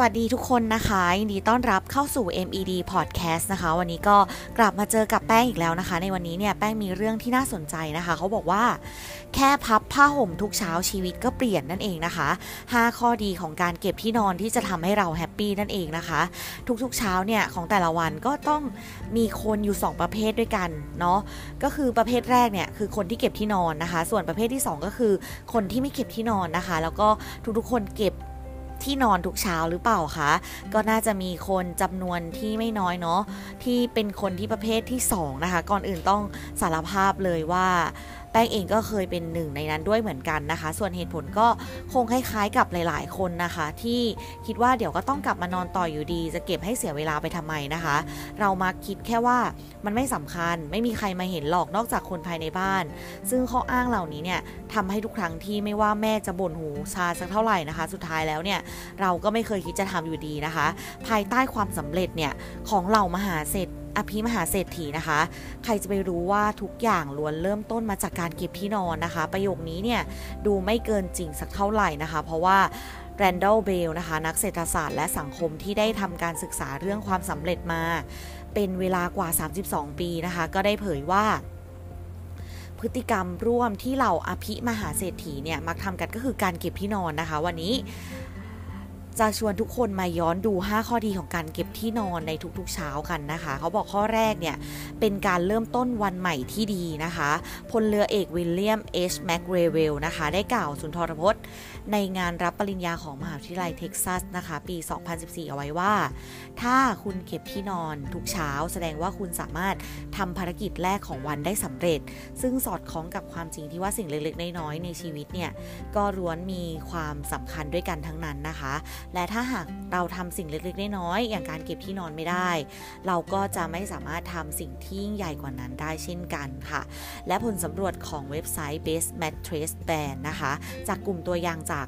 วัสดีทุกคนนะคะยินดีต้อนรับเข้าสู่ MED Podcast นะคะ วันนี้ก็กลับมาเจอกับแป้งอีกแล้วนะคะ ในวันนี้เนี่ยแป้งมีเรื่องที่น่าสนใจนะคะ เขาบอกว่า แค่พับผ้าห่มทุกเช้าชีวิตก็เปลี่ยนนั่นเองนะคะ 5 ข้อดีของการเก็บที่นอนที่จะทำให้เราแฮปปี้นั่นเองนะคะ ทุกๆเช้าเนี่ยของแต่ละวันก็ต้องมีคนอยู่ 2 ประเภทด้วยกันเนาะก็คือประเภทแรกเนี่ยคือคนที่เก็บที่นอนนะคะ ส่วนประเภทที่ 2 ก็คือ คนที่ไม่เก็บที่นอนนะคะ แล้วก็ทุกๆคนเก็บ ที่นอนทุกเช้าหรือเปล่าคะ ก็น่าจะมีคนจำนวนที่ไม่น้อยเนาะที่เป็นคนที่ประเภทที่2นะคะ ก่อนอื่นต้องสารภาพเลยว่า แป้งเองก็เคยเป็นหนึ่งในนั้นด้วยเหมือนกันนะคะ ส่วนเหตุผลก็คงคล้ายๆกับหลาย ๆ คนนะคะ ที่คิดว่าเดี๋ยวก็ต้องกลับมานอนต่ออยู่ดี จะเก็บให้เสียเวลาไปทำไมนะคะ เรามาคิดแค่ว่ามันไม่สำคัญ ไม่มีใครมาเห็นหรอกนอกจากคนภายในบ้าน ซึ่งข้ออ้างเหล่านี้เนี่ยทำให้ทุกครั้งที่ไม่ว่าแม่จะบ่นหูชาสักเท่าไหร่นะคะ สุดท้ายแล้วเนี่ยเราก็ไม่เคยคิดจะทำอยู่ดีนะคะ ภายใต้ความสำเร็จเนี่ยของเหล่ามหาเศรษฐ อภิมหาเศรษฐีนะคะ ใครจะไปรู้ว่าทุกอย่างล้วนเริ่มต้นมาจากการเก็บที่นอนนะคะ ประโยคนี้เนี่ยดูไม่เกินจริงสักเท่าไหร่นะคะ เพราะว่าแรนดอลเบลนะคะ นักเศรษฐศาสตร์และสังคมที่ได้ทำการศึกษาเรื่องความสำเร็จมา เป็นเวลากว่า 32 ปีนะคะ ก็ได้เผยว่าพฤติกรรมร่วมที่เราอภิมหาเศรษฐีเนี่ยมักทำกันก็คือการเก็บที่นอนนะคะ วันนี้ จะชวนทุกคนมาย้อนดู 5 ข้อดีของการเก็บที่นอนในทุกๆเช้ากันนะคะ เขาบอกข้อแรกเนี่ย เป็นการเริ่มต้นวันใหม่ที่ดีนะคะ พลเรือเอกวิลเลียมเอชแมกเรเวลนะคะ ได้กล่าวสุนทรพจน์ ในงานรับปริญญาของมหาวิทยาลัยเท็กซัสนะคะ ปี 2014 เอาไว้ว่า ถ้าคุณเก็บที่นอนทุกเช้า แสดงว่าคุณสามารถทำภารกิจแรกของวันได้สำเร็จ ซึ่งสอดคล้องกับความจริงที่ว่าสิ่งเล็กๆน้อยๆในชีวิตเนี่ยก็ล้วนมีความสำคัญด้วยกันทั้งนั้นนะคะและถ้าหากเราทำสิ่งเล็กๆน้อยๆอย่างการเก็บที่นอนไม่ได้ เราก็จะไม่สามารถทำสิ่งที่ยิ่งใหญ่กว่านั้นได้เช่นกันค่ะ และผลสำรวจของเว็บไซต์ Best Mattress Brand นะคะ จากกลุ่มตัวอย่างจาก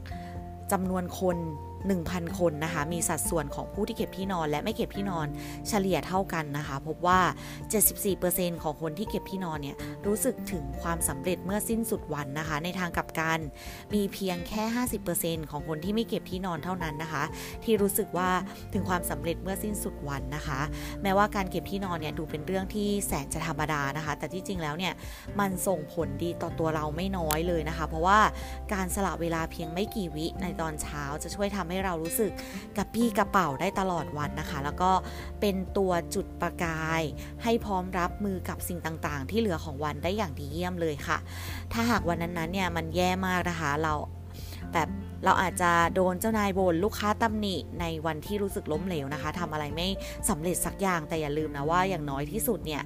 จำนวนคน 1,000 คนนะคะ มีสัดส่วนของผู้ที่เก็บที่นอน และไม่เก็บที่นอนเฉลี่ยเท่ากันนะคะ พบว่า 74%ของคนที่เก็บที่นอนเนี่ยรู้สึกถึงความสำเร็จเมื่อสิ้นสุดวันนะคะ ในทางกลับกัน มีเพียงแค่ 50%ของคนที่ไม่เก็บที่นอนเท่านั้นนะคะ ที่รู้สึกว่าถึงความสำเร็จเมื่อสิ้นสุดวันนะคะ แม้ว่าการเก็บที่นอนเนี่ยดูเป็นเรื่องที่แสนจะธรรมดานะคะ แต่ที่จริงแล้วเนี่ยมันส่งผลดีต่อตัวเราไม่น้อยเลยนะคะ เพราะว่าการสละเวลาเพียงไม่กี่วิในตอนเช้าจะช่วยทำให้เรารู้สึกกระปี้กระเป๋าได้ตลอดวันนะคะ แล้วก็เป็นตัวจุดประกาย ให้พร้อมรับมือกับสิ่งต่างๆ ที่เหลือของวันได้อย่างดีเยี่ยมเลยค่ะ ถ้าหากวันนั้นๆเนี่ยมันแย่มากนะคะเราแบบเราอาจจะโดนเจ้านายบน่นลูกค้าตำหนิในวันที่รู้สึกล้มเหลวนะคะทำอะไรไม่สำเร็จสักอย่างแต่อย่าลืมนะว่าอย่างน้อยที่สุดเนี่ย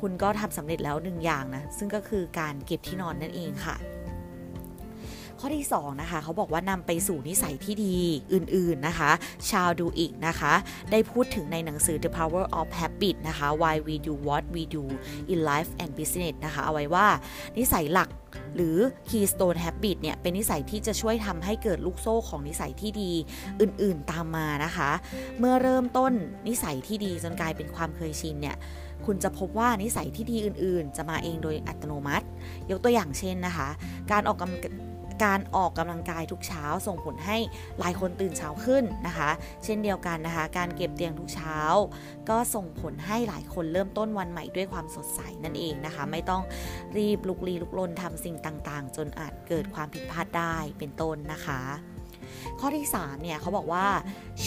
คุณก็ทำสำเร็จแล้วหนึ่งอย่างนะ ซึ่งก็คือการเก็บที่นอนนั่นเองค่ะ ข้อที่2นะคะเขาบอกว่านำไปสู่นิสัยที่ดีอื่นๆนะคะ ชาวดูอีกนะคะ ได้พูดถึงในหนังสือ The Power of Habit นะคะ Why we do what we do in life and business นะคะ เอาไว้ว่านิสัยหลักหรือ keystone habit เนี่ย เป็นนิสัยที่จะช่วยทำให้เกิดลูกโซ่ของนิสัยที่ดีอื่นๆตามมานะคะ เมื่อเริ่มต้นนิสัยที่ดีจนกลายเป็นความเคยชินเนี่ยคุณจะพบว่านิสัยที่ดีอื่นๆ จะมาเองโดยอัตโนมัติ ยกตัวอย่างเช่นนะคะ การออกกำ การออกกำลังกายทุกเช้าส่งผลให้หลายคนตื่นเช้าขึ้นนะคะ เช่นเดียวกันนะคะ การเก็บเตียงทุกเช้า ก็ส่งผลให้หลายคนเริ่มต้นวันใหม่ด้วยความสดใสนั่นเองนะคะ ไม่ต้องรีบลุกลี้ลุกลนทำสิ่งต่างๆ จนอาจเกิดความผิดพลาดได้เป็นต้นนะคะ ข้อที่3เนี่ยเขาบอกว่า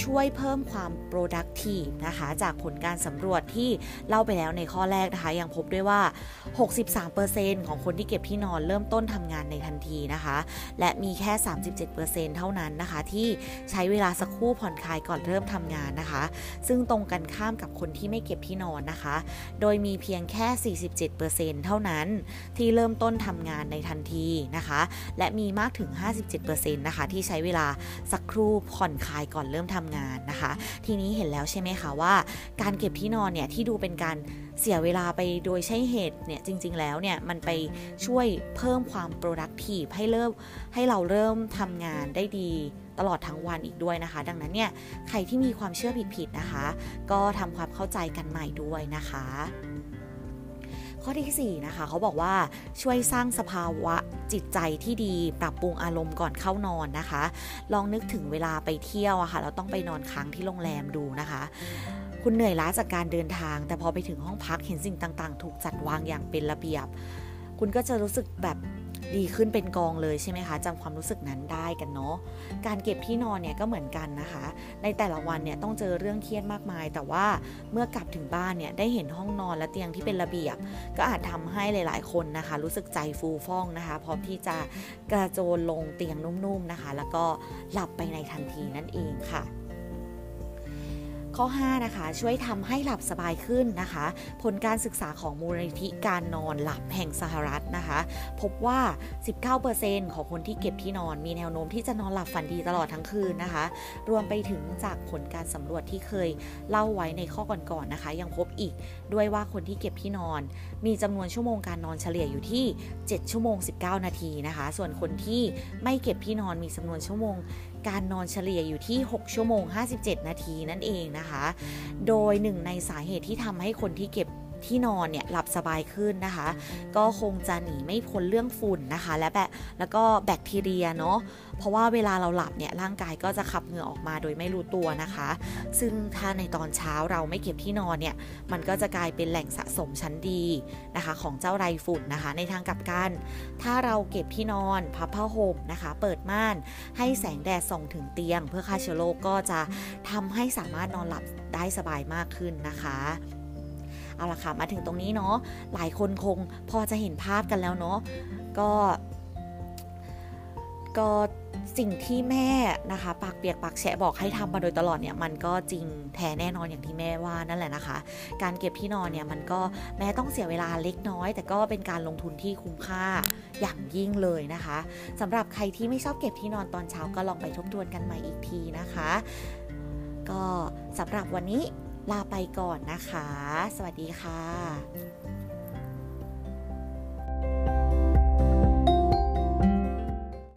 ช่วยเพิ่มความ productive นะคะจากผลการสำรวจที่เล่าไปแล้วในข้อแรกนะคะ ยังพบด้วยว่า 63%ของคนที่เก็บที่นอนเริ่มต้นทำงานในทันทีนะคะ และมีแค่ 37%เท่านั้นนะคะ ที่ใช้เวลาสักครู่ผ่อนคลายก่อนเริ่มทำงานนะคะ ซึ่งตรงกันข้ามกับคนที่ไม่เก็บที่นอนนะคะ โดยมีเพียงแค่ 47%เท่านั้นที่เริ่มต้นทำงานในทันทีนะคะ และมีมากถึง 57%นะคะที่ใช้เวลาสักครู่ผ่อนคลายก่อนเริ่มทำงานนะคะ ทีนี้เห็นแล้วใช่ไหมคะว่า การเก็บที่นอนเนี่ยที่ดูเป็นการเสียเวลาไปโดยใช้เหตุเนี่ยจริง ๆ แล้วเนี่ยมันไปช่วยเพิ่มความ productive ให้เริ่มให้เราเริ่มทำงานได้ดีตลอดทั้งวันอีกด้วยนะคะ ดังนั้นเนี่ยใครที่มีความเชื่อผิดๆนะคะ ก็ทำความเข้าใจกันใหม่ด้วยนะคะ ข้อที่4นะคะเขาบอกว่าช่วยสร้างสภาวะจิตใจที่ดี ปรับปรุงอารมณ์ก่อนเข้านอนนะคะ ลองนึกถึงเวลาไปเที่ยวอะคะ่ะเราต้องไปนอนค้างที่โรงแรมดูนะคะ คุณเหนื่อยล้าจากการเดินทาง แต่พอไปถึงห้องพักเห็นสิ่งต่างๆ ถูกจัดวางอย่างเป็นระเบียบ คุณก็จะรู้สึกแบบ ดีขึ้นเป็นกองเลยใช่ไหมคะจำความรู้สึกนั้นได้กันเนาะการเก็บที่นอนเนี่ยก็เหมือนกันนะคะ ในแต่ละวันเนี่ยต้องเจอเรื่องเครียดมากมาย แต่ว่าเมื่อกลับถึงบ้านเนี่ยได้เห็นห้องนอนและเตียงที่เป็นระเบียบ ก็อาจทำให้หลาย ๆ คนนะคะ รู้สึกใจฟูฟ่องนะคะ พร้อมที่จะกระโจนลงเตียงนุ่ม ๆ นะคะ แล้วก็หลับไปในทันทีนั่นเองค่ะ ข้อ 5 นะคะ ช่วยทำให้หลับสบายขึ้นนะคะ ผลการศึกษาของมูลนิธิการนอนหลับแห่งสหรัฐนะคะ พบว่า 19%ของคนที่เก็บที่นอนมีแนวโน้มที่จะนอนหลับฝันดีตลอดทั้งคืนนะคะ รวมไปถึงจากผลการสำรวจที่เคยเล่าไว้ในข้อก่อนๆนนะคะ ยังพบอีกด้วยว่าคนที่เก็บที่นอน มีจำนวนชั่วโมงการนอนเฉลี่ยอยู่ที่ 7 ชั่วโมง 19 นาทีนะคะ ส่วนคนที่ไม่เก็บที่นอนมีจำนวนชั่วโมง การนอนเฉลี่ยอยู่ที่ 6 ชั่วโมง 57 นาทีนั่นเองนะคะ โดยหนึ่งในสาเหตุที่ทำให้คนที่เก็บ ที่นอนเนี่ยหลับสบายขึ้นนะคะ ก็คงจะหนีไม่พ้นเรื่องฝุ่นนะคะ และแบบแล้วก็แบคทีเรียเนาะเพราะว่าเวลาเราหลับเนี่ยร่างกายก็จะขับเหงื่อออกมาโดยไม่รู้ตัวนะคะ ซึ่งถ้าในตอนเช้าเราไม่เก็บที่นอนเนี่ยมันก็จะกลายเป็นแหล่งสะสมชั้นดีนะคะ ของเจ้าไรฝุ่นนะคะ ในทางกลับกัน ถ้าเราเก็บที่นอนพับผ้าห่มนะคะ เปิดม่านให้แสงแดดส่องถึงเตียง เพื่อฆ่าเชื้อโรคก็จะทำให้สามารถนอนหลับได้สบายมากขึ้นนะคะ เอาละค่ะมาถึงตรงนี้เนาะหลายคนคงพอจะเห็นภาพกันแล้วเนาะก็ก็สิ่งที่แม่นะคะปากเปียกปากแฉะบอกให้ทำมาโดยตลอดเนี่ยมันก็จริงแท้แน่นอนอย่างที่แม่ว่านั่นแหละนะคะ การเก็บที่นอนเนี่ยมันก็แม้ต้องเสียเวลาเล็กน้อย แต่ก็เป็นการลงทุนที่คุ้มค่าอย่างยิ่งเลยนะคะสำหรับใครที่ไม่ชอบเก็บที่นอนตอนเช้าก็ลองไปทบทวนกันใหม่อีกทีนะคะ ก็สำหรับวันนี้ ลาไปก่อนนะคะ สวัสดีค่ะ